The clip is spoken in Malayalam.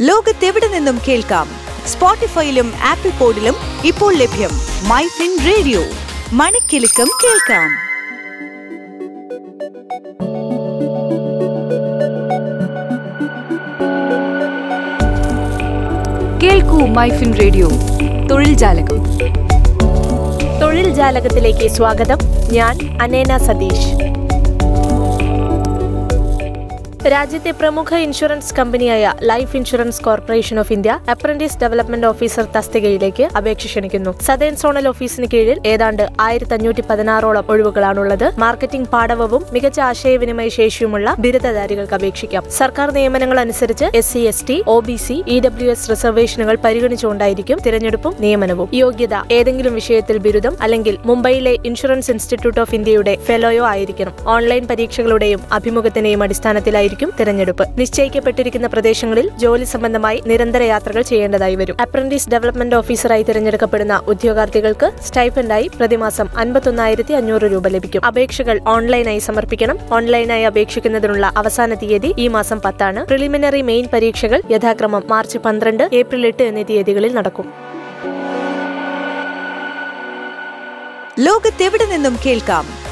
ലോകത്തെവിടെ നിന്നും കേൾക്കാം? സ്പോട്ടിഫൈയിലും ആപ്പിൾ പോഡിലും ഇപ്പോൾ ലഭ്യം മൈ ഫിൻ റേഡിയോ. മണിക്കെലക്കം കേൾക്കാം. കേൾക്കൂ മൈഫിൻ റേഡിയോ. തൊഴിൽ ജാലകം. തൊഴിൽ ജാലകത്തിലേക്ക് സ്വാഗതം. ഞാൻ അനേന സതീഷ്. രാജ്യത്തെ പ്രമുഖ ഇൻഷുറൻസ് കമ്പനിയായ life insurance corporation of India apprentice development officer തസ്തികയിലേക്ക് അപേക്ഷ ക്ഷണിക്കുന്നു. സദേൺ സോണൽ ഓഫീസിന് കീഴിൽ ഏതാണ്ട് ആയിരത്തി അഞ്ഞൂറ്റി പതിനാറോളം ഒഴിവുകളാണുള്ളത്. മാർക്കറ്റിംഗ് പാടവവും മികച്ച ആശയവിനിമയ ശേഷിയുമുള്ള ബിരുദധാരികൾക്ക് അപേക്ഷിക്കാം. സർക്കാർ നിയമനങ്ങൾ അനുസരിച്ച് S C S T O B C E W S റിസർവേഷനുകൾ പരിഗണിച്ചുകൊണ്ടായിരിക്കും തിരഞ്ഞെടുപ്പും നിയമനവും. യോഗ്യത ഏതെങ്കിലും വിഷയത്തിൽ ബിരുദം അല്ലെങ്കിൽ മുംബൈയിലെ ഇൻഷുറൻസ് ഇൻസ്റ്റിറ്റ്യൂട്ട് ഓഫ് ഇന്ത്യയുടെ ഫെലോയോ ആയിരിക്കണം. ഓൺലൈൻ പരീക്ഷകളുടെയും അഭിമുഖത്തിന്റെയും അടിസ്ഥാനത്തിലായിരിക്കും തിരഞ്ഞെടുപ്പ്. നിശ്ചയിക്കപ്പെട്ടിരിക്കുന്ന പ്രദേശങ്ങളിൽ ജോലി സംബന്ധമായി നിരന്തര യാത്രകൾ ചെയ്യേണ്ടതായി വരും. അപ്രന്റീസ് ഡെവലപ്മെന്റ് ഓഫീസറായി തിരഞ്ഞെടുക്കപ്പെടുന്ന ഉദ്യോഗാർത്ഥികൾക്ക് സ്റ്റൈഫൻഡായി പ്രതിമാസം അൻപത്തൊന്നായിരത്തി അഞ്ഞൂറ് രൂപ ലഭിക്കും. അപേക്ഷകൾ ഓൺലൈനായി സമർപ്പിക്കണം. ഓൺലൈനായി അപേക്ഷിക്കുന്നതിനുള്ള അവസാന തീയതി ഈ മാസം പത്താണ്. പ്രിലിമിനറി മെയിൻ പരീക്ഷകൾ യഥാക്രമം മാർച്ച് പന്ത്രണ്ട് ഏപ്രിൽ എട്ട് എന്നീ തീയതികളിൽ നടക്കും. ലോകത്തെവിടെ നിന്നും കേൾക്കാം?